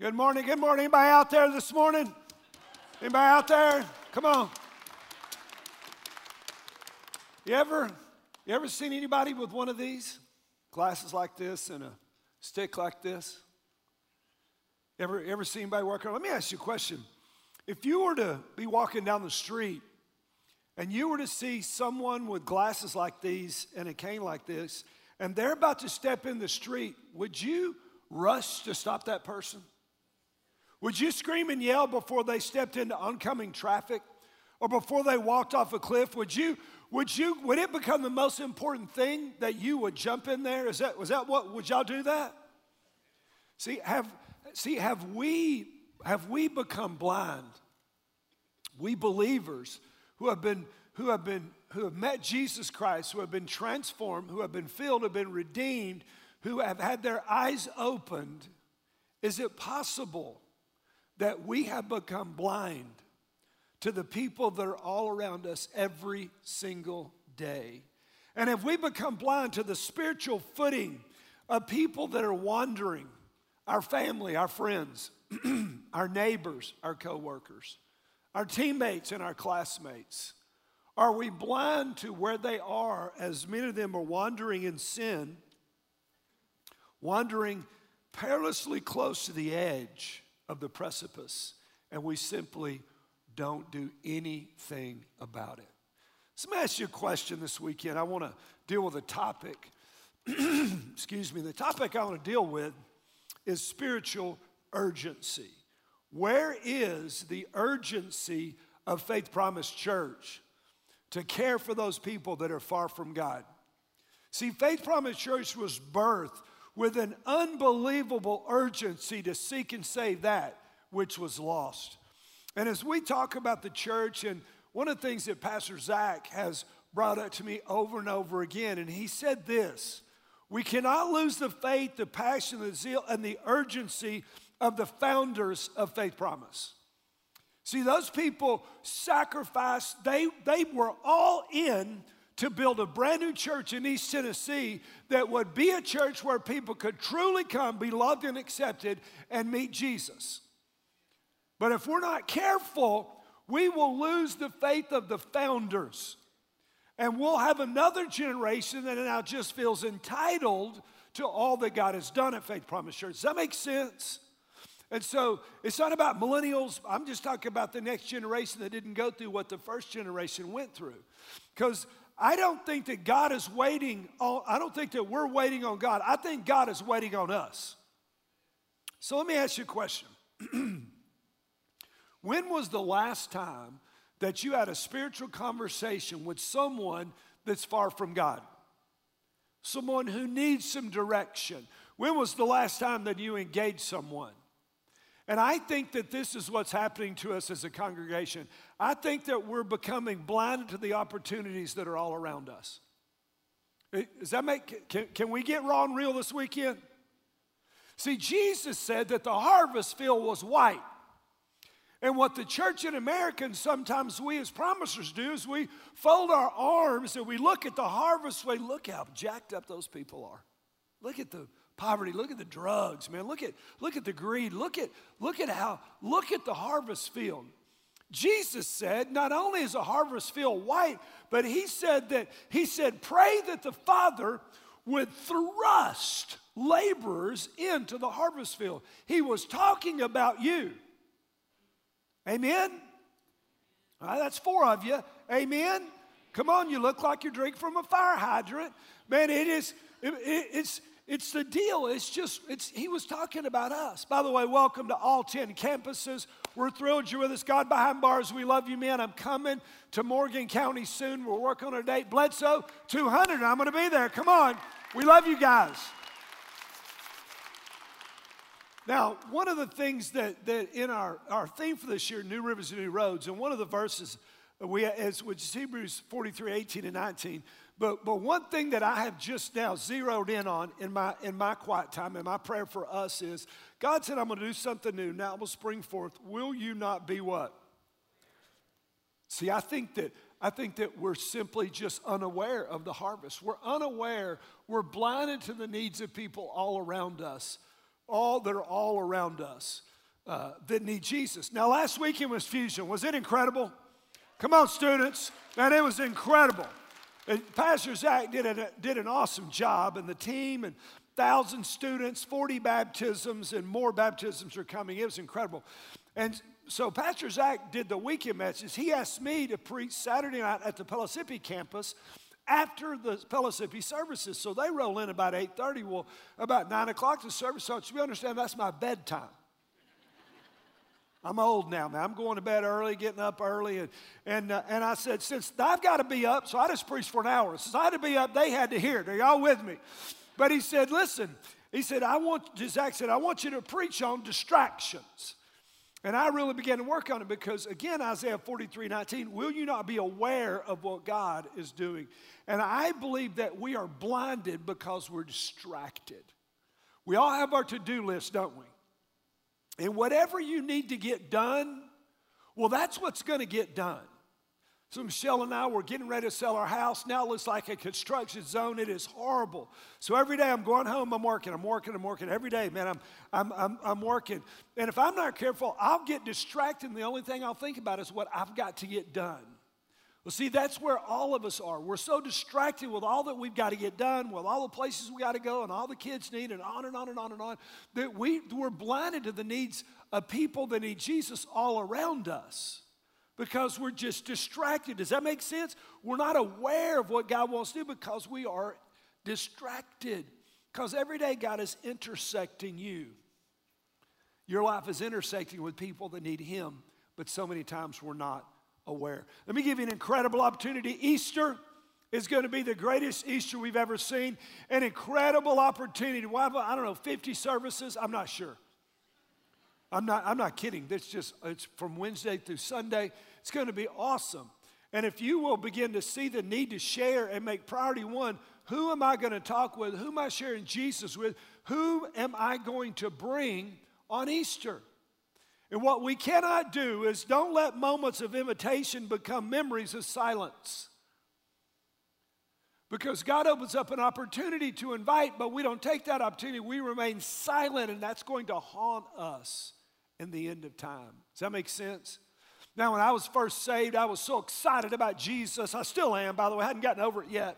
Good morning, good morning. Anybody out there this morning? Anybody out there? Come on. You ever, you ever seen anybody with one of these? Glasses like this and a stick like this? Ever, ever seen anybody working? Let me ask you a question. If you were to be walking down the street and you were to see someone with glasses like these and a cane like this, and they're about to step in the street, would you rush to stop that person? Would you scream and yell before they stepped into oncoming traffic or before they walked off a cliff? Would you, would you, would it become the most important thing that you would jump in there? Is that, was that what, would y'all do that? See, have, see, have we, have we become blind? We believers who have been, who have been, who have met Jesus Christ, who have been transformed, who have been filled, who have been redeemed, who have had their eyes opened, is it possible that we have become blind to the people that are all around us every single day. And if we become blind to the spiritual footing of people that are wandering, our family, our friends, our neighbors, our coworkers, our teammates and our classmates? Are we blind to where they are as many of them are wandering in sin, wandering perilously close to the edge? Of the precipice, and we simply don't do anything about it. So let me ask you a question this weekend. I want to deal with a topic. Excuse me. The topic I want to deal with is spiritual urgency. Where is the urgency of Faith Promise Church to care for those people that are far from God? See, Faith Promise Church was birthed with an unbelievable urgency to seek and save that which was lost. And as we talk about the church, and one of the things that Pastor Zach has brought up to me over and over again, and he said this we cannot lose the faith, the passion, the zeal, and the urgency of the founders of Faith Promise. See, those people sacrificed, they, they were all in to build a brand new church in East Tennessee that would be a church where people could truly come, be loved and accepted, and meet Jesus. But if we're not careful, we will lose the faith of the founders. And we'll have another generation that now just feels entitled to all that God has done at Faith Promise Church. Does that make sense? And so it's not about millennials. I'm just talking about the next generation that didn't go through what the first generation went through. Because I don't think that God is waiting on, I don't think that we're waiting on God. I think God is waiting on us. So let me ask you a question. when was the last time that you had a spiritual conversation with someone that's far from God? Someone who needs some direction. When was the last time that you engaged someone? And I think that this is what's happening to us as a congregation. I think that we're becoming blinded to the opportunities that are all around us. Does that make, can, can we get raw and real this weekend? See, Jesus said that the harvest field was white. And what the church in America and sometimes we as promisers do is we fold our arms and we look at the harvest way. Look how jacked up those people are. Look at the poverty. Look at the drugs, man. Look at, look at the greed. Look at, look at how, look at the harvest field. Jesus said, not only is a harvest field white, but he said that, he said, pray that the Father would thrust laborers into the harvest field. He was talking about you. Amen? That's four of you. Amen? Come on, you look like you drink from a fire hydrant. Man, it is, it, it's, it's the deal. It's just, it's, he was talking about us. By the way, welcome to all 10 campuses. We're thrilled you're with us. God behind bars, we love you, man. I'm coming to Morgan County soon. We're working on a date. Bledsoe, 200. I'm going to be there. Come on. We love you guys. Now, one of the things that, that in our, our theme for this year, New Rivers and New Roads, and one of the verses we is which is Hebrews 43, 18 and 19, but, but one thing that I have just now zeroed in on in my, in my quiet time and my prayer for us is God said, I'm going to do something new. Now it will spring forth. Will you not be what? See, I think that I think that we're simply just unaware of the harvest. We're unaware, we're blinded to the needs of people all around us. all that are all around us uh, that need Jesus. Now, last weekend was Fusion. Was it incredible? Come on, students. Man, it was incredible. And Pastor Zach did, a, did an awesome job, and the team, and thousand students, 40 baptisms, and more baptisms are coming. It was incredible. And so Pastor Zach did the weekend message. He asked me to preach Saturday night at the Pellissippi campus after the Pellissippi services. So they roll in about 8.30. Well, about 9 o'clock the service starts. You understand that's my bedtime. I'm old now, man. I'm going to bed early, getting up early. And, and, uh, and I said, since I've got to be up, so I just preached for an hour. Since I had to be up, they had to hear it. Are y'all with me? But he said, listen, he said, I want, Zach said, I want you to preach on distractions. And I really began to work on it because, again, Isaiah 43 19, will you not be aware of what God is doing? And I believe that we are blinded because we're distracted. We all have our to do list, don't we? And whatever you need to get done, well, that's what's going to get done. So Michelle and I were getting ready to sell our house. Now it looks like a construction zone. It is horrible. So every day I'm going home, I'm working, I'm working, I'm working. Every day, man, I'm, I'm, I'm, I'm working. And if I'm not careful, I'll get distracted. And the only thing I'll think about is what I've got to get done. Well, see, that's where all of us are. We're so distracted with all that we've got to get done, with all the places we got to go, and all the kids need, and on and on and on and on, that we, we're blinded to the needs of people that need Jesus all around us because we're just distracted. Does that make sense? We're not aware of what God wants to do because we are distracted. Because every day God is intersecting you. Your life is intersecting with people that need Him, but so many times we're not aware. Let me give you an incredible opportunity. Easter is going to be the greatest Easter we've ever seen. An incredible opportunity. Why, I don't know, 50 services? I'm not sure. I'm not, I'm not kidding. It's just, it's from Wednesday through Sunday. It's going to be awesome. And if you will begin to see the need to share and make priority one, who am I going to talk with? Who am I sharing Jesus with? Who am I going to bring on Easter? And what we cannot do is don't let moments of invitation become memories of silence. Because God opens up an opportunity to invite, but we don't take that opportunity. We remain silent, and that's going to haunt us in the end of time. Does that make sense? Now, when I was first saved, I was so excited about Jesus. I still am, by the way, I hadn't gotten over it yet.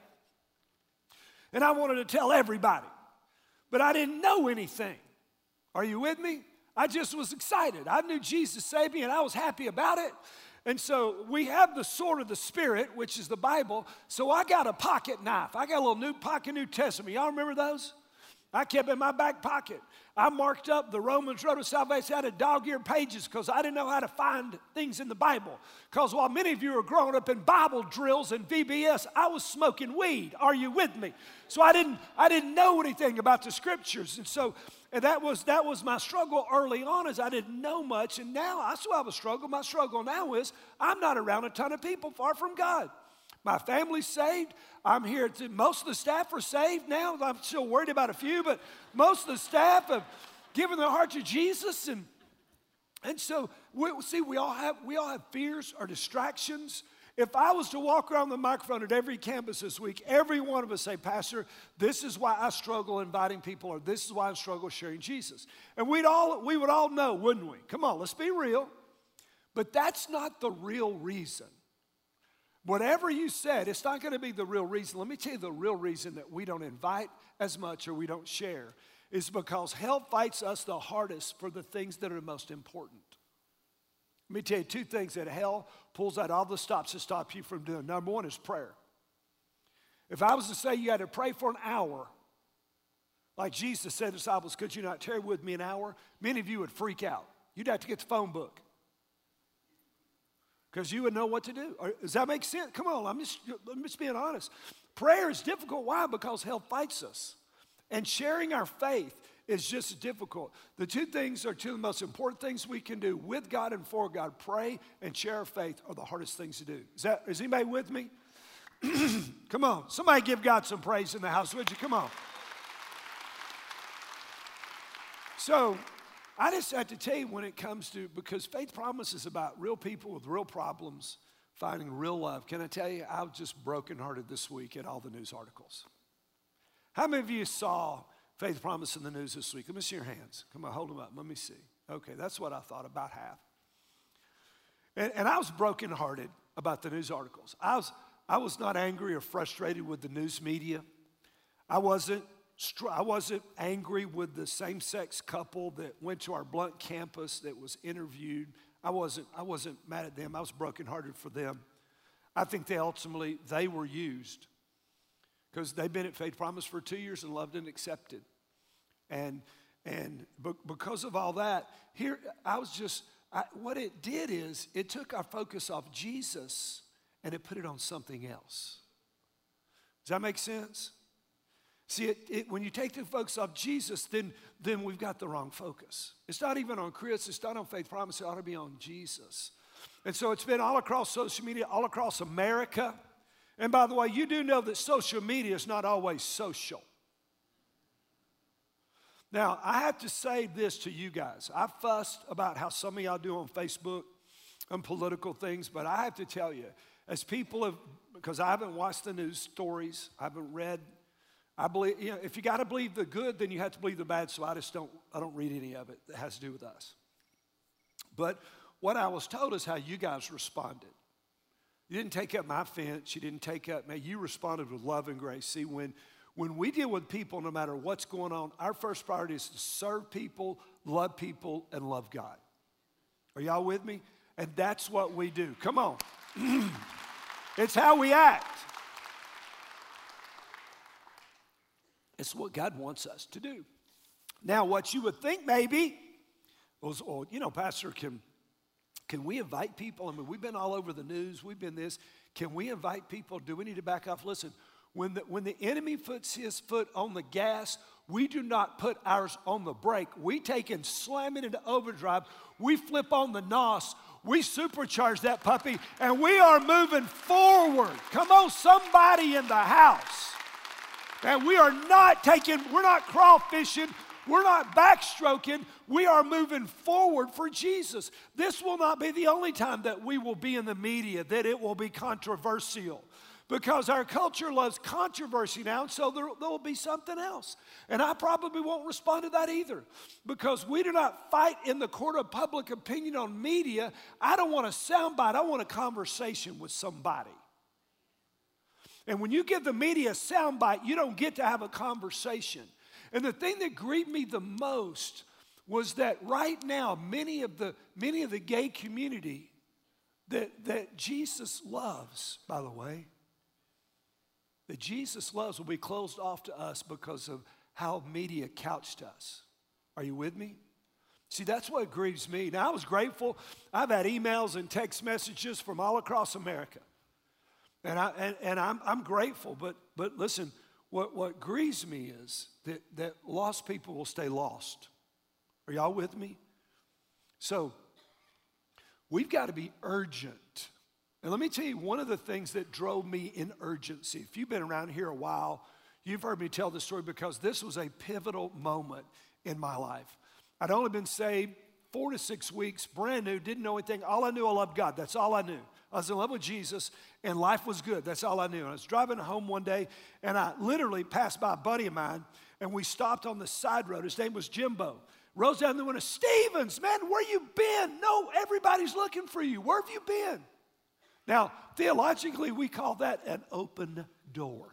And I wanted to tell everybody, but I didn't know anything. Are you with me? I just was excited. I knew Jesus saved me and I was happy about it. And so we have the sword of the Spirit, which is the Bible. So I got a pocket knife. I got a little new pocket New Testament. Y'all remember those? I kept in my back pocket. I marked up the Romans Road of Salvation out of dog eared pages because I didn't know how to find things in the Bible. Because while many of you are growing up in Bible drills and VBS, I was smoking weed. Are you with me? So I didn't, I didn't know anything about the scriptures. And so and that was that was my struggle early on is I didn't know much. And now I still have a struggle. My struggle now is I'm not around a ton of people far from God. My family's saved. I'm here. To, most of the staff are saved now. I'm still worried about a few, but most of the staff have given their heart to Jesus. And, and so, we, see, we all, have, we all have fears or distractions. If I was to walk around the microphone at every campus this week, every one of us say, Pastor, this is why I struggle inviting people, or this is why I struggle sharing Jesus. And we'd all, we would all know, wouldn't we? Come on, let's be real. But that's not the real reason. Whatever you said, it's not going to be the real reason. Let me tell you the real reason that we don't invite as much or we don't share is because hell fights us the hardest for the things that are most important. Let me tell you two things that hell pulls out all the stops to stop you from doing. Number one is prayer. If I was to say you had to pray for an hour, like Jesus said to disciples, could you not tarry with me an hour? Many of you would freak out. You'd have to get the phone book because you would know what to do. Does that make sense? Come on, I'm just, I'm just being honest. Prayer is difficult. Why? Because hell fights us. And sharing our faith is just difficult. The two things are two of the most important things we can do with God and for God. Pray and share faith are the hardest things to do. Is that is anybody with me? Come on. Somebody give God some praise in the house, would you? Come on. So I just have to tell you when it comes to because faith promises about real people with real problems finding real love. Can I tell you, I was just brokenhearted this week at all the news articles. How many of you saw faith promise in the news this week? Let me see your hands. Come on, hold them up. Let me see. Okay, that's what I thought, about half. And, and I was brokenhearted about the news articles. I was, I was not angry or frustrated with the news media. I wasn't, I wasn't angry with the same sex couple that went to our Blount campus that was interviewed. I wasn't, I wasn't mad at them. I was brokenhearted for them. I think they ultimately, they were used because they've been at Faith Promise for two years and loved and accepted. And, and because of all that, here, I was just, I, what it did is it took our focus off Jesus and it put it on something else. Does that make sense? See, it, it, when you take the focus off Jesus, then, then we've got the wrong focus. It's not even on Chris, it's not on Faith Promise, it ought to be on Jesus. And so it's been all across social media, all across America. And by the way, you do know that social media is not always social. Now, I have to say this to you guys. I fussed about how some of y'all do on Facebook and political things, but I have to tell you, as people have, because I haven't watched the news stories, I haven't read, I believe, you know, if you got to believe the good, then you have to believe the bad, so I just don't, I don't read any of it that has to do with us. But what I was told is how you guys responded. You didn't take up my fence, you didn't take up, man, you responded with love and grace. See, when when we deal with people, no matter what's going on, our first priority is to serve people, love people, and love God. Are y'all with me? And that's what we do. Come on. it's how we act. It's what God wants us to do. Now, what you would think maybe was, oh, you know, Pastor, can, can we invite people? I mean, we've been all over the news, we've been this. Can we invite people? Do we need to back off? Listen, when the, when the enemy puts his foot on the gas, we do not put ours on the brake. We take and slam it into overdrive. We flip on the NOS. We supercharge that puppy and we are moving forward. Come on, somebody in the house. And we are not taking, we're not crawfishing, we're not backstroking, we are moving forward for Jesus. This will not be the only time that we will be in the media, that it will be controversial because our culture loves controversy now, and so there, there will be something else. And I probably won't respond to that either because we do not fight in the court of public opinion on media. I don't want a soundbite, I want a conversation with somebody. And when you give the media a soundbite, you don't get to have a conversation. And the thing that grieved me the most was that right now, many of the, many of the gay community that, that Jesus loves, by the way, that Jesus loves will be closed off to us because of how media couched us. Are you with me? See, that's what grieves me. Now, I was grateful. I've had emails and text messages from all across America. And, I, and, and I'm, I'm grateful. But, but listen, what, what grieves me is that, that lost people will stay lost. Are y'all with me? So, we've got to be urgent and let me tell you one of the things that drove me in urgency. If you've been around here a while, you've heard me tell this story because this was a pivotal moment in my life. I'd only been saved four to six weeks, brand new, didn't know anything. All I knew, I loved God. That's all I knew. I was in love with Jesus, and life was good. That's all I knew. And I was driving home one day, and I literally passed by a buddy of mine, and we stopped on the side road. His name was Jimbo. Rose down the window, Stephens, man, where you been? No, everybody's looking for you. Where have you been? Now, theologically, we call that an open door.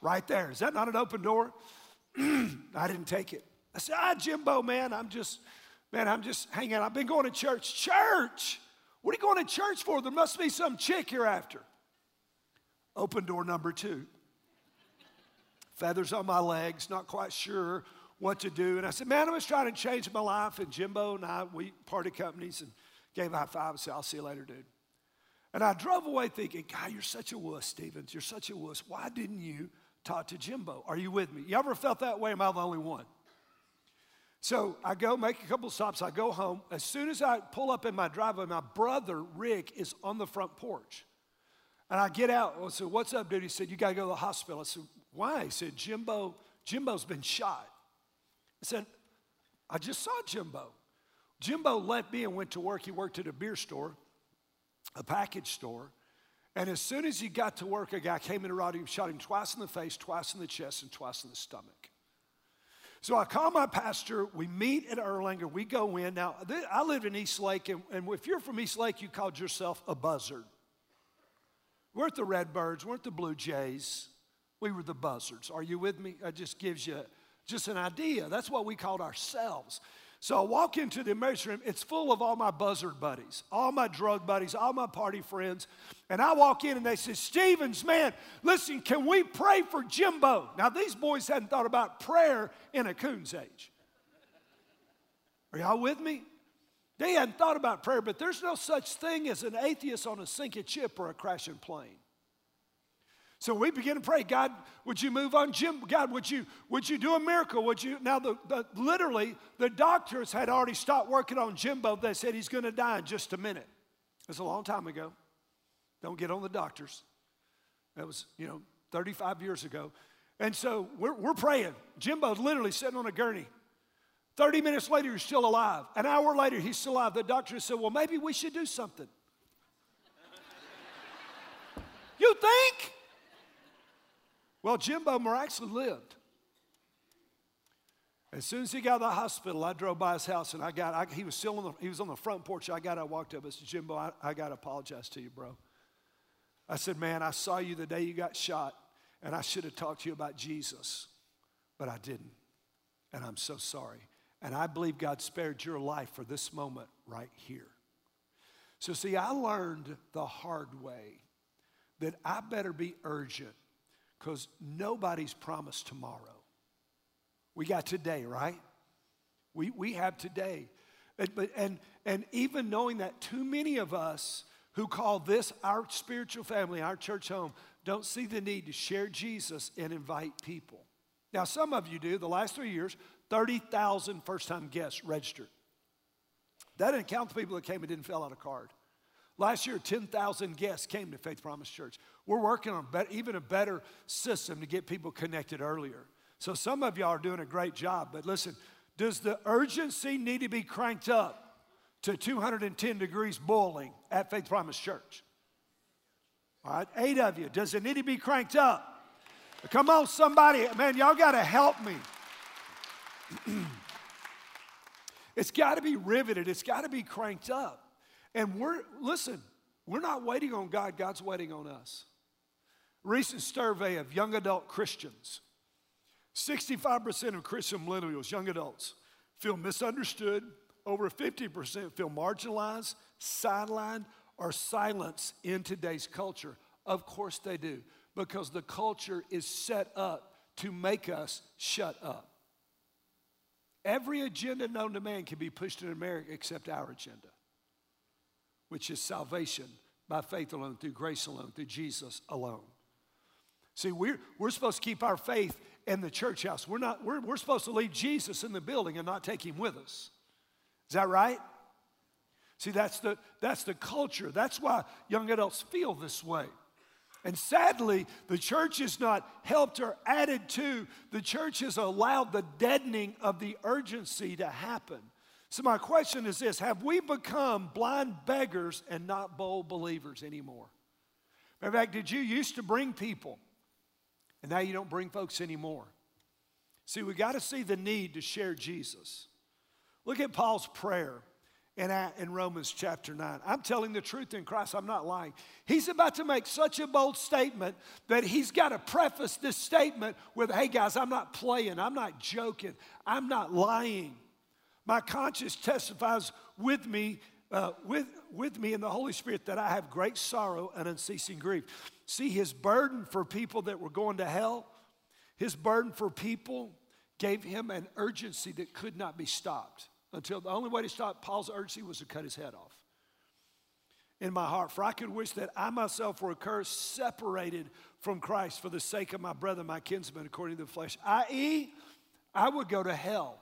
Right there. Is that not an open door? I didn't take it. I said, ah, Jimbo, man, I'm just, man, I'm just hanging out. I've been going to church. Church? What are you going to church for? There must be some chick you're hereafter. Open door number two. Feathers on my legs, not quite sure what to do. And I said, man, I was trying to change my life. And Jimbo and I, we party companies and gave high five and said, I'll see you later, dude. And I drove away thinking, God, you're such a wuss, Stephens. You're such a wuss. Why didn't you talk to Jimbo? Are you with me? You ever felt that way? Am I the only one? So I go make a couple stops. I go home. As soon as I pull up in my driveway, my brother Rick is on the front porch. And I get out. I said, What's up, dude? He said, You got to go to the hospital. I said, Why? He said, Jimbo, Jimbo's been shot. I said, I just saw Jimbo. Jimbo left me and went to work. He worked at a beer store, a package store. And as soon as he got to work, a guy came in and shot him twice in the face, twice in the chest, and twice in the stomach. So I call my pastor. We meet at Erlanger. We go in. Now, I live in East Lake, and, and if you're from East Lake, you called yourself a buzzard. Weren't the Redbirds, weren't the Blue Jays. We were the buzzards. Are you with me? That just gives you just an idea. That's what we called ourselves. So I walk into the emergency room, it's full of all my buzzard buddies, all my drug buddies, all my party friends. And I walk in and they say, Stephens, man, listen, can we pray for Jimbo? Now, these boys hadn't thought about prayer in a coon's age. Are y'all with me? They hadn't thought about prayer, but there's no such thing as an atheist on a sinking ship or a crashing plane. So we begin to pray, God, would you move on Jim? God, would you, would you do a miracle? Would you? Now, the, the, literally, the doctors had already stopped working on Jimbo. They said he's going to die in just a minute. It's a long time ago. Don't get on the doctors. That was, you know, 35 years ago. And so we're, we're praying. Jimbo's literally sitting on a gurney. 30 minutes later, he's still alive. An hour later, he's still alive. The doctor said, Well, maybe we should do something. you think? Well, Jimbo miraculously lived. As soon as he got out of the hospital, I drove by his house and I got, I, he was still on the, he was on the front porch. I got, I walked up. I said, Jimbo, I, I got to apologize to you, bro. I said, man, I saw you the day you got shot and I should have talked to you about Jesus, but I didn't. And I'm so sorry. And I believe God spared your life for this moment right here. So, see, I learned the hard way that I better be urgent because nobody's promised tomorrow. We got today, right? We, we have today. But, and, and even knowing that too many of us who call this our spiritual family, our church home, don't see the need to share Jesus and invite people. Now, some of you do. The last three years, 30,000 first time guests registered. That didn't count the people that came and didn't fill out a card. Last year, 10,000 guests came to Faith Promise Church. We're working on even a better system to get people connected earlier. So some of y'all are doing a great job, but listen, does the urgency need to be cranked up to 210 degrees boiling at Faith Promise Church? All right, eight of you. Does it need to be cranked up? Come on, somebody. Man, y'all got to help me. it's got to be riveted, it's got to be cranked up. And we're, listen, we're not waiting on God, God's waiting on us. Recent survey of young adult Christians 65% of Christian millennials, young adults, feel misunderstood. Over 50% feel marginalized, sidelined, or silenced in today's culture. Of course they do, because the culture is set up to make us shut up. Every agenda known to man can be pushed in America except our agenda which is salvation by faith alone, through grace alone, through Jesus alone. See, we're, we're supposed to keep our faith in the church house. We're, not, we're, we're supposed to leave Jesus in the building and not take him with us. Is that right? See, that's the, that's the culture. That's why young adults feel this way. And sadly, the church has not helped or added to, the church has allowed the deadening of the urgency to happen. So, my question is this Have we become blind beggars and not bold believers anymore? In fact, did you used to bring people and now you don't bring folks anymore? See, we got to see the need to share Jesus. Look at Paul's prayer in, in Romans chapter 9. I'm telling the truth in Christ, I'm not lying. He's about to make such a bold statement that he's got to preface this statement with, hey guys, I'm not playing, I'm not joking, I'm not lying. My conscience testifies with me, uh, with, with me in the Holy Spirit that I have great sorrow and unceasing grief. See, his burden for people that were going to hell, his burden for people gave him an urgency that could not be stopped until the only way to stop Paul's urgency was to cut his head off. In my heart, for I could wish that I myself were accursed, separated from Christ for the sake of my brother, my kinsman, according to the flesh, i.e., I would go to hell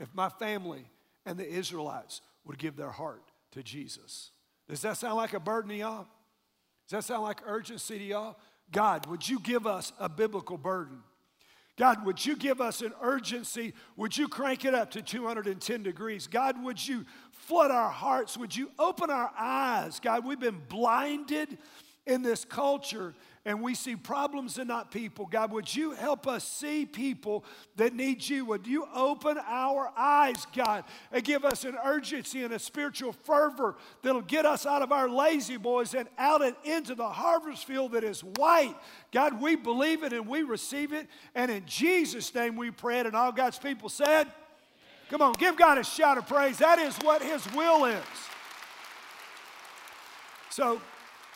if my family and the Israelites would give their heart to Jesus. Does that sound like a burden to y'all? Does that sound like urgency to y'all? God, would you give us a biblical burden? God, would you give us an urgency? Would you crank it up to 210 degrees? God, would you flood our hearts? Would you open our eyes? God, we've been blinded in this culture and we see problems and not people. God, would you help us see people that need you? Would you open our eyes, God, and give us an urgency and a spiritual fervor that'll get us out of our lazy boys and out and into the harvest field that is white? God, we believe it and we receive it. And in Jesus' name we pray it. And all God's people said, Come on, give God a shout of praise. That is what His will is. So,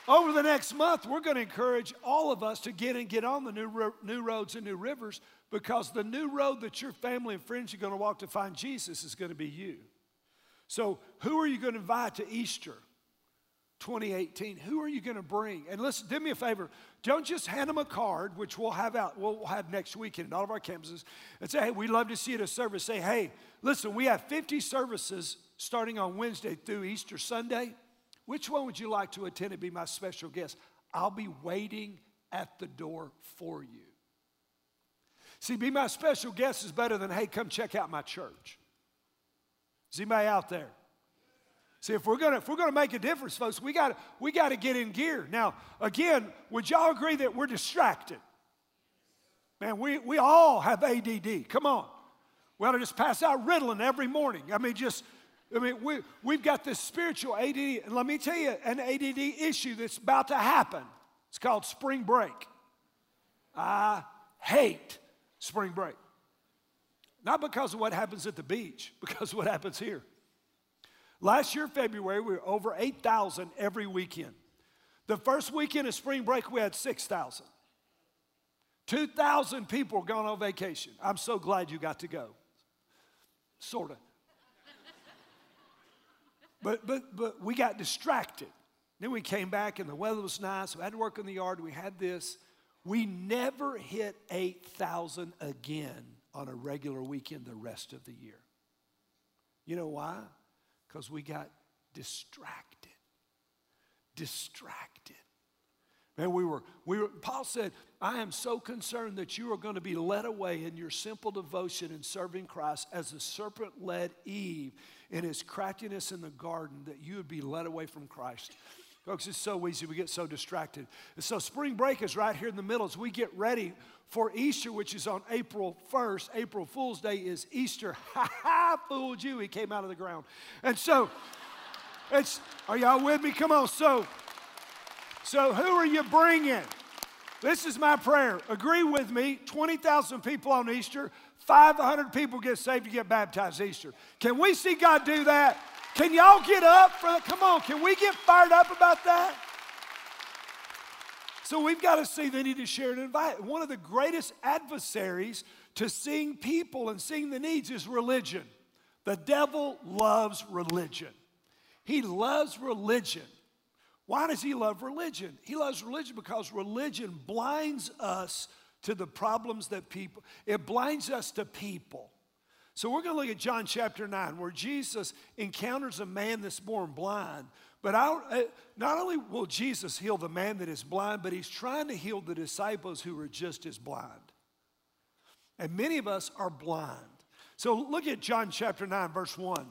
over the next month, we're going to encourage all of us to get and get on the new, new roads and new rivers because the new road that your family and friends are going to walk to find Jesus is going to be you. So, who are you going to invite to Easter 2018? Who are you going to bring? And listen, do me a favor. Don't just hand them a card, which we'll have out, we'll have next weekend in all of our campuses, and say, hey, we'd love to see you at a service. Say, hey, listen, we have 50 services starting on Wednesday through Easter Sunday. Which one would you like to attend and be my special guest? I'll be waiting at the door for you. See, be my special guest is better than, hey, come check out my church. Is anybody out there? See, if we're gonna if we're gonna make a difference, folks, we got we got to get in gear. Now, again, would y'all agree that we're distracted? Man, we we all have ADD. Come on, we ought to just pass out Ritalin every morning. I mean, just I mean, we, we've got this spiritual ADD. And let me tell you, an ADD issue that's about to happen. It's called spring break. I hate spring break. Not because of what happens at the beach, because what happens here. Last year, February, we were over 8,000 every weekend. The first weekend of spring break, we had 6,000. 2,000 people gone on vacation. I'm so glad you got to go. Sort of. But, but, but we got distracted. Then we came back and the weather was nice. We had to work in the yard. We had this. We never hit 8,000 again on a regular weekend the rest of the year. You know why? Because we got distracted. Distracted. Man, we were, we were, Paul said, I am so concerned that you are going to be led away in your simple devotion in serving Christ as the serpent led Eve in his craftiness in the garden, that you would be led away from Christ. Folks, it's so easy. We get so distracted. And so spring break is right here in the middle as we get ready for Easter, which is on April 1st. April Fool's Day is Easter. Ha ha, fooled you. He came out of the ground. And so, it's, are y'all with me? Come on. So, so, who are you bringing? This is my prayer. Agree with me 20,000 people on Easter, 500 people get saved to get baptized Easter. Can we see God do that? Can y'all get up for that? Come on, can we get fired up about that? So we've got to see they need to share and invite. One of the greatest adversaries to seeing people and seeing the needs is religion. The devil loves religion. He loves religion. Why does he love religion? He loves religion because religion blinds us to the problems that people, it blinds us to people. So we're going to look at John chapter 9, where Jesus encounters a man that's born blind. But I, not only will Jesus heal the man that is blind, but he's trying to heal the disciples who are just as blind. And many of us are blind. So look at John chapter 9, verse 1.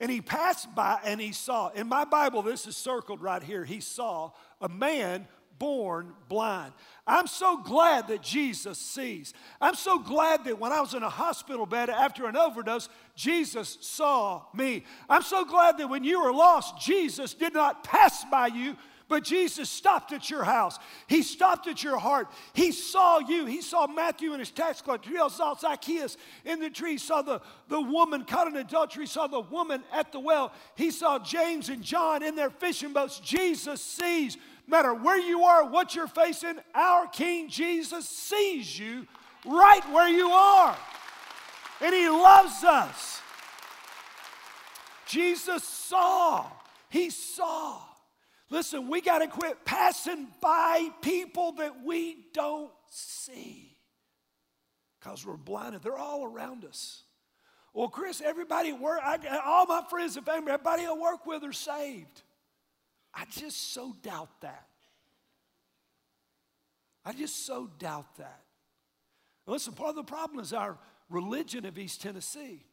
And he passed by and he saw, in my Bible, this is circled right here. He saw a man born blind. I'm so glad that Jesus sees. I'm so glad that when I was in a hospital bed after an overdose, Jesus saw me. I'm so glad that when you were lost, Jesus did not pass by you, but Jesus stopped at your house. He stopped at your heart. He saw you. He saw Matthew and his tax collector. He saw Zacchaeus in the tree. He saw the, the woman caught in adultery. He saw the woman at the well. He saw James and John in their fishing boats. Jesus sees. No matter where you are, what you're facing, our King Jesus sees you right where you are. And he loves us. Jesus saw. He saw. Listen, we got to quit passing by people that we don't see because we're blinded. They're all around us. Well, Chris, everybody at work, I, all my friends and family, everybody I work with are saved. I just so doubt that. I just so doubt that. Listen, part of the problem is our religion of East Tennessee.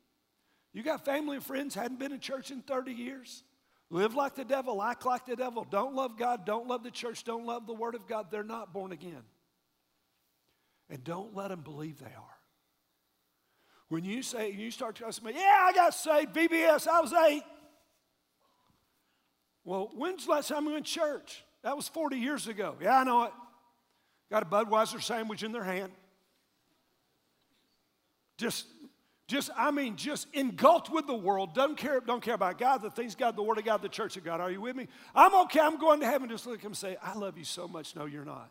You got family and friends, hadn't been in church in 30 years, live like the devil, act like the devil, don't love God, don't love the church, don't love the Word of God. They're not born again. And don't let them believe they are. When you say, you start to telling me, yeah, I got saved, VBS, I was eight. Well, when's the last time you went to church? That was 40 years ago. Yeah, I know it. Got a Budweiser sandwich in their hand. Just, just, I mean, just engulfed with the world. Don't care, don't care about God, the things God, the Word of God, the church of God. Are you with me? I'm okay. I'm going to heaven. Just look at him and say, I love you so much. No, you're not.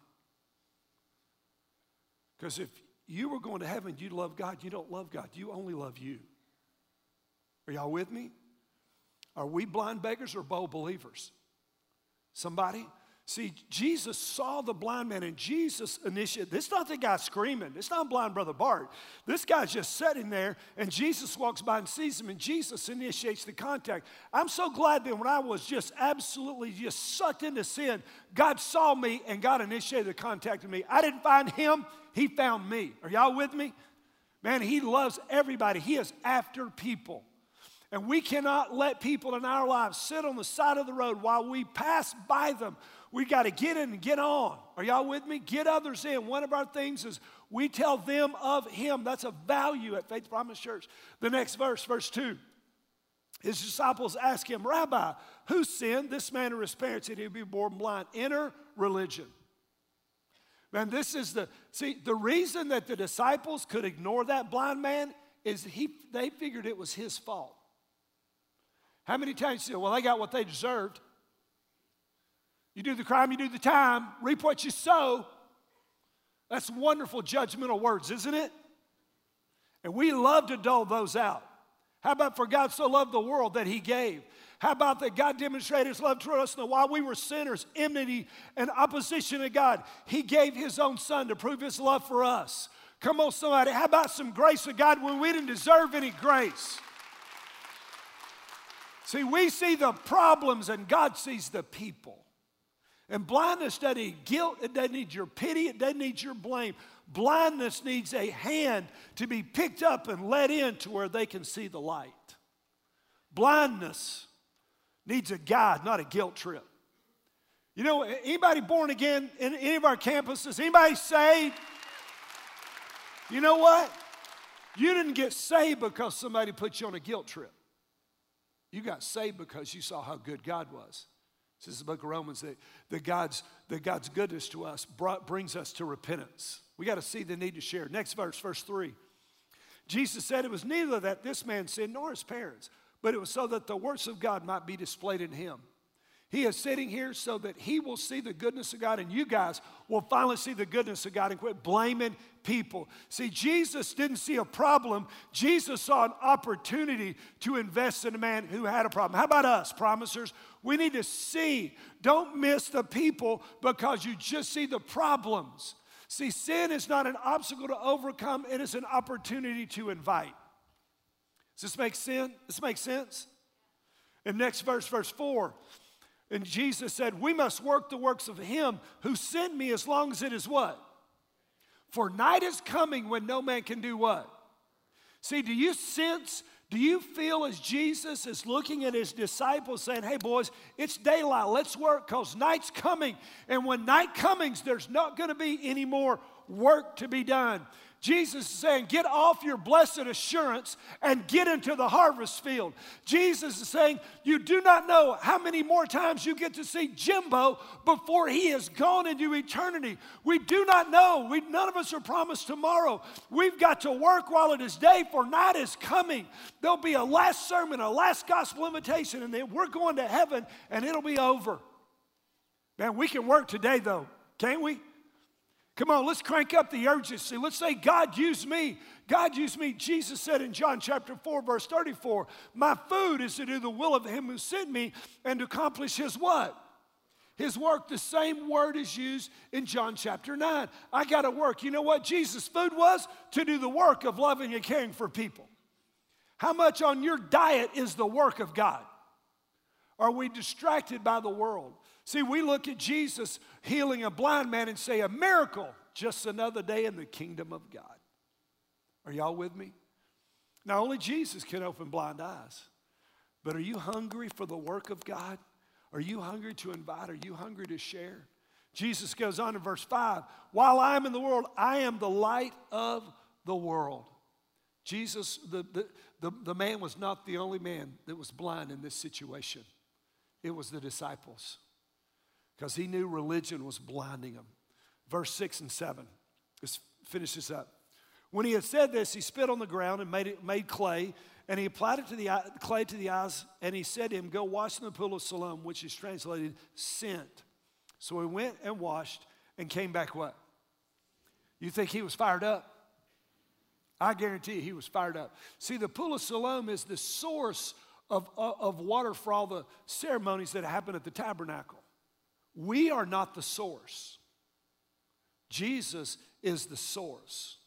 Because if you were going to heaven, you'd love God. You don't love God. You only love you. Are y'all with me? Are we blind beggars or bold believers? Somebody? See, Jesus saw the blind man and Jesus initiated. This is not the guy screaming. It's not blind brother Bart. This guy's just sitting there and Jesus walks by and sees him and Jesus initiates the contact. I'm so glad that when I was just absolutely just sucked into sin, God saw me and God initiated the contact with me. I didn't find him, he found me. Are y'all with me? Man, he loves everybody. He is after people. And we cannot let people in our lives sit on the side of the road while we pass by them we got to get in and get on. Are y'all with me? Get others in. One of our things is we tell them of Him. That's a value at Faith Promise Church. The next verse, verse 2. His disciples ask him, Rabbi, who sinned, this man or his parents, that he be born blind? Enter religion. Man, this is the, see, the reason that the disciples could ignore that blind man is he, they figured it was his fault. How many times you say, well, they got what they deserved? You do the crime, you do the time, reap what you sow. That's wonderful judgmental words, isn't it? And we love to dole those out. How about for God so loved the world that he gave? How about that God demonstrated his love toward us and while we were sinners, enmity, and opposition to God, he gave his own son to prove his love for us. Come on, somebody. How about some grace of God when we didn't deserve any grace? See, we see the problems and God sees the people. And blindness doesn't need guilt, it doesn't need your pity, it doesn't need your blame. Blindness needs a hand to be picked up and led in to where they can see the light. Blindness needs a guide, not a guilt trip. You know, anybody born again in any of our campuses? Anybody saved? You know what? You didn't get saved because somebody put you on a guilt trip. You got saved because you saw how good God was. This is the book of Romans that, that, God's, that God's goodness to us brought, brings us to repentance. We got to see the need to share. Next verse, verse 3. Jesus said it was neither that this man sinned nor his parents, but it was so that the works of God might be displayed in him. He is sitting here so that he will see the goodness of God, and you guys will finally see the goodness of God and quit blaming people. See, Jesus didn't see a problem, Jesus saw an opportunity to invest in a man who had a problem. How about us, promisers? We need to see. Don't miss the people because you just see the problems. See, sin is not an obstacle to overcome, it is an opportunity to invite. Does this make sense? This makes sense? In next verse, verse 4, and Jesus said, We must work the works of him who sent me as long as it is what? For night is coming when no man can do what? See, do you sense, do you feel as Jesus is looking at his disciples saying, Hey, boys, it's daylight, let's work because night's coming. And when night comes, there's not going to be any more work to be done. Jesus is saying, Get off your blessed assurance and get into the harvest field. Jesus is saying, You do not know how many more times you get to see Jimbo before he is gone into eternity. We do not know. We, none of us are promised tomorrow. We've got to work while it is day, for night is coming. There'll be a last sermon, a last gospel invitation, and then we're going to heaven and it'll be over. Man, we can work today, though, can't we? Come on, let's crank up the urgency. Let's say, God, use me. God, use me. Jesus said in John chapter 4, verse 34, My food is to do the will of him who sent me and to accomplish his what? His work. The same word is used in John chapter 9. I got to work. You know what Jesus' food was? To do the work of loving and caring for people. How much on your diet is the work of God? Are we distracted by the world? See, we look at Jesus healing a blind man and say, a miracle, just another day in the kingdom of God. Are y'all with me? Now, only Jesus can open blind eyes. But are you hungry for the work of God? Are you hungry to invite? Are you hungry to share? Jesus goes on in verse 5 While I am in the world, I am the light of the world. Jesus, the, the, the, the man was not the only man that was blind in this situation, it was the disciples because he knew religion was blinding him. Verse 6 and 7. Let's finish this up. When he had said this, he spit on the ground and made, it, made clay, and he applied it to the clay to the eyes, and he said to him, Go wash in the pool of Siloam, which is translated sent. So he went and washed and came back what? You think he was fired up? I guarantee you he was fired up. See, the pool of Siloam is the source of, of water for all the ceremonies that happen at the tabernacle. We are not the source. Jesus is the source.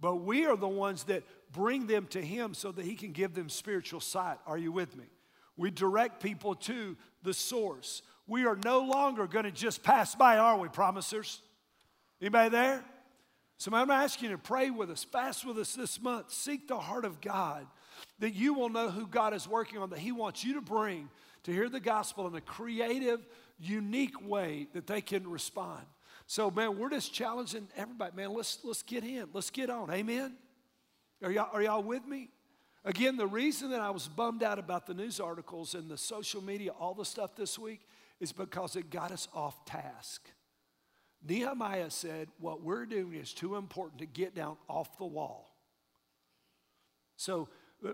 But we are the ones that bring them to Him so that He can give them spiritual sight. Are you with me? We direct people to the source. We are no longer going to just pass by, are we, promisers? Anybody there? So I'm asking you to pray with us, fast with us this month, seek the heart of God, that you will know who God is working on, that He wants you to bring to hear the gospel in a creative, unique way that they can respond. So, man, we're just challenging everybody, man, let's, let's get in. Let's get on. Amen? Are y'all, are y'all with me? Again, the reason that I was bummed out about the news articles and the social media, all the stuff this week, is because it got us off task. Nehemiah said, What we're doing is too important to get down off the wall. So,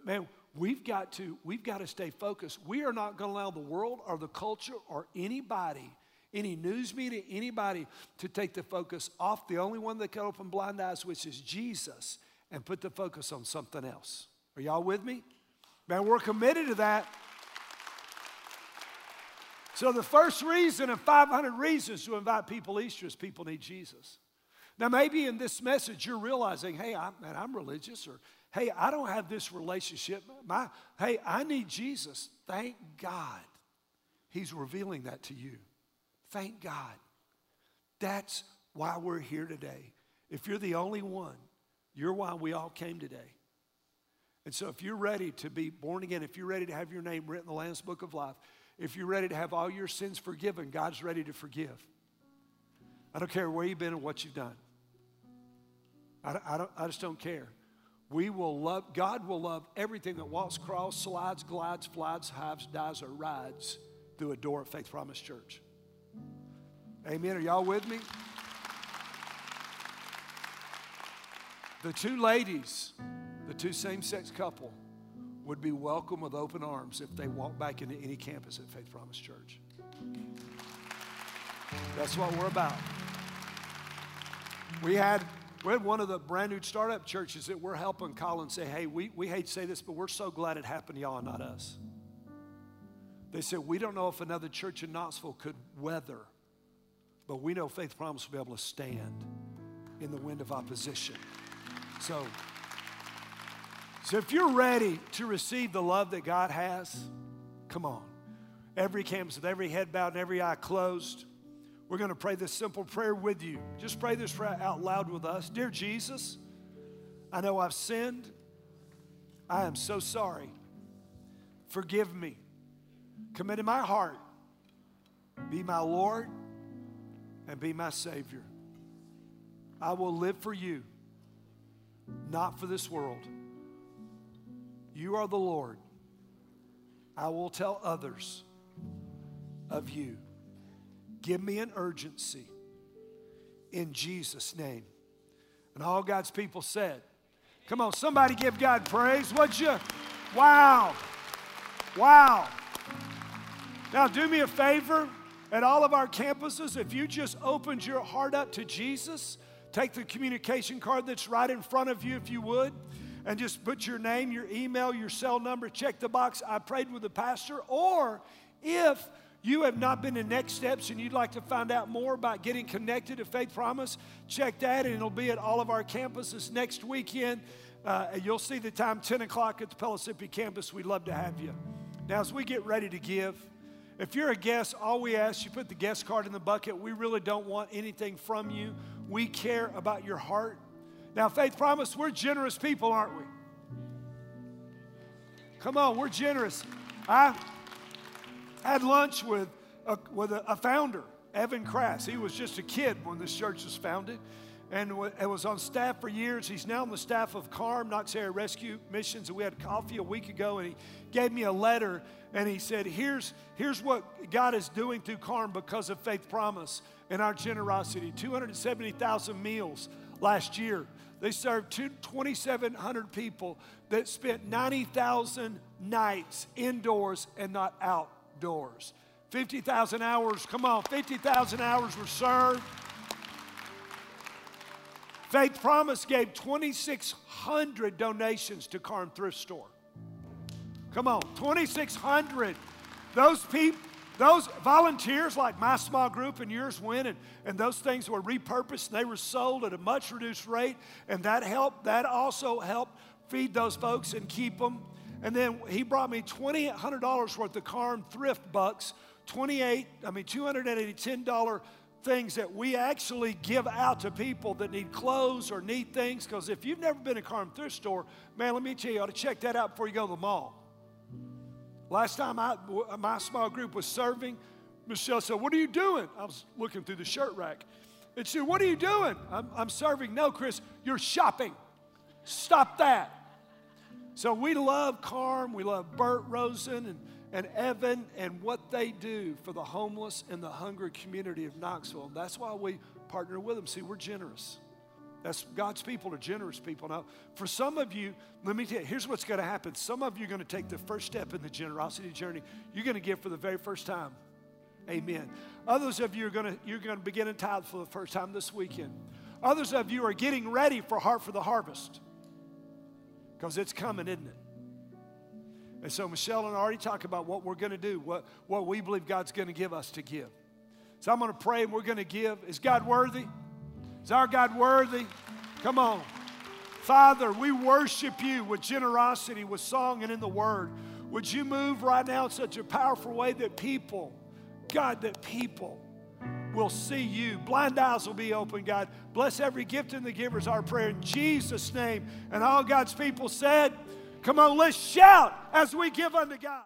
man, we've got to, we've got to stay focused. We are not going to allow the world or the culture or anybody any news media, anybody to take the focus off the only one that can open blind eyes, which is Jesus, and put the focus on something else. Are y'all with me? Man, we're committed to that. So, the first reason of 500 reasons to invite people Easter is people need Jesus. Now, maybe in this message, you're realizing, hey, I'm, man, I'm religious, or hey, I don't have this relationship. My, hey, I need Jesus. Thank God He's revealing that to you. Thank God. That's why we're here today. If you're the only one, you're why we all came today. And so, if you're ready to be born again, if you're ready to have your name written in the Lamb's Book of Life, if you're ready to have all your sins forgiven, God's ready to forgive. I don't care where you've been and what you've done. I, I, don't, I just don't care. We will love, God will love everything that walks, crawls, slides, glides, flies, hives, dies, or rides through a door at Faith Promise Church. Amen. Are y'all with me? The two ladies, the two same sex couple, would be welcome with open arms if they walk back into any campus at Faith Promise Church. That's what we're about. We had, we had one of the brand new startup churches that we're helping call and say, hey, we, we hate to say this, but we're so glad it happened to y'all, not us. They said, we don't know if another church in Knoxville could weather but we know Faith Promise will be able to stand in the wind of opposition. So, so if you're ready to receive the love that God has, come on. Every campus with every head bowed and every eye closed. We're going to pray this simple prayer with you. Just pray this prayer out loud with us. Dear Jesus, I know I've sinned. I am so sorry. Forgive me. Come into my heart. Be my Lord and be my Savior. I will live for you, not for this world. You are the Lord. I will tell others of you. Give me an urgency in Jesus' name. And all God's people said, Come on, somebody give God praise. What you? Wow. Wow. Now, do me a favor at all of our campuses, if you just opened your heart up to Jesus, take the communication card that's right in front of you, if you would, and just put your name, your email, your cell number, check the box. I prayed with the pastor. Or if you have not been to Next Steps and you'd like to find out more about getting connected to Faith Promise, check that, and it'll be at all of our campuses next weekend. Uh, you'll see the time 10 o'clock at the Pellissippi campus. We'd love to have you. Now, as we get ready to give, if you're a guest, all we ask you put the guest card in the bucket. We really don't want anything from you. We care about your heart. Now, Faith Promise, we're generous people, aren't we? Come on, we're generous. I had lunch with a, with a, a founder, Evan Crass. He was just a kid when this church was founded and was on staff for years. He's now on the staff of KARM, Knox Area Rescue Missions, and we had coffee a week ago, and he gave me a letter, and he said, here's, here's what God is doing through KARM because of Faith Promise and our generosity. 270,000 meals last year. They served 2,700 people that spent 90,000 nights indoors and not outdoors. 50,000 hours, come on, 50,000 hours were served. Faith Promise gave 2,600 donations to KARM Thrift Store. Come on, 2,600. Those people, those volunteers like my small group and yours went, and, and those things were repurposed and they were sold at a much reduced rate, and that helped, that also helped feed those folks and keep them. And then he brought me $2,800 worth of KARM thrift bucks, 28, I mean, 280 $10 things that we actually give out to people that need clothes or need things. Because if you've never been to KARM thrift store, man, let me tell you, you ought to check that out before you go to the mall. Last time I, my small group was serving, Michelle said, What are you doing? I was looking through the shirt rack. And she said, What are you doing? I'm, I'm serving. No, Chris, you're shopping. Stop that. So we love KARM. We love Burt Rosen and and Evan and what they do for the homeless and the hungry community of Knoxville. That's why we partner with them. See, we're generous. That's God's people are generous people. Now, for some of you, let me tell you, here's what's going to happen. Some of you are going to take the first step in the generosity journey. You're going to give for the very first time. Amen. Others of you are going to you're going to begin to tithe for the first time this weekend. Others of you are getting ready for Heart for the Harvest because it's coming, isn't it? And so Michelle and I already talked about what we're going to do, what, what we believe God's going to give us to give. So I'm going to pray and we're going to give. Is God worthy? Is our God worthy? Come on. Father, we worship you with generosity, with song, and in the word. Would you move right now in such a powerful way that people, God, that people will see you. Blind eyes will be open, God. Bless every gift in the givers, our prayer in Jesus' name. And all God's people said, Come on, let's shout as we give unto God.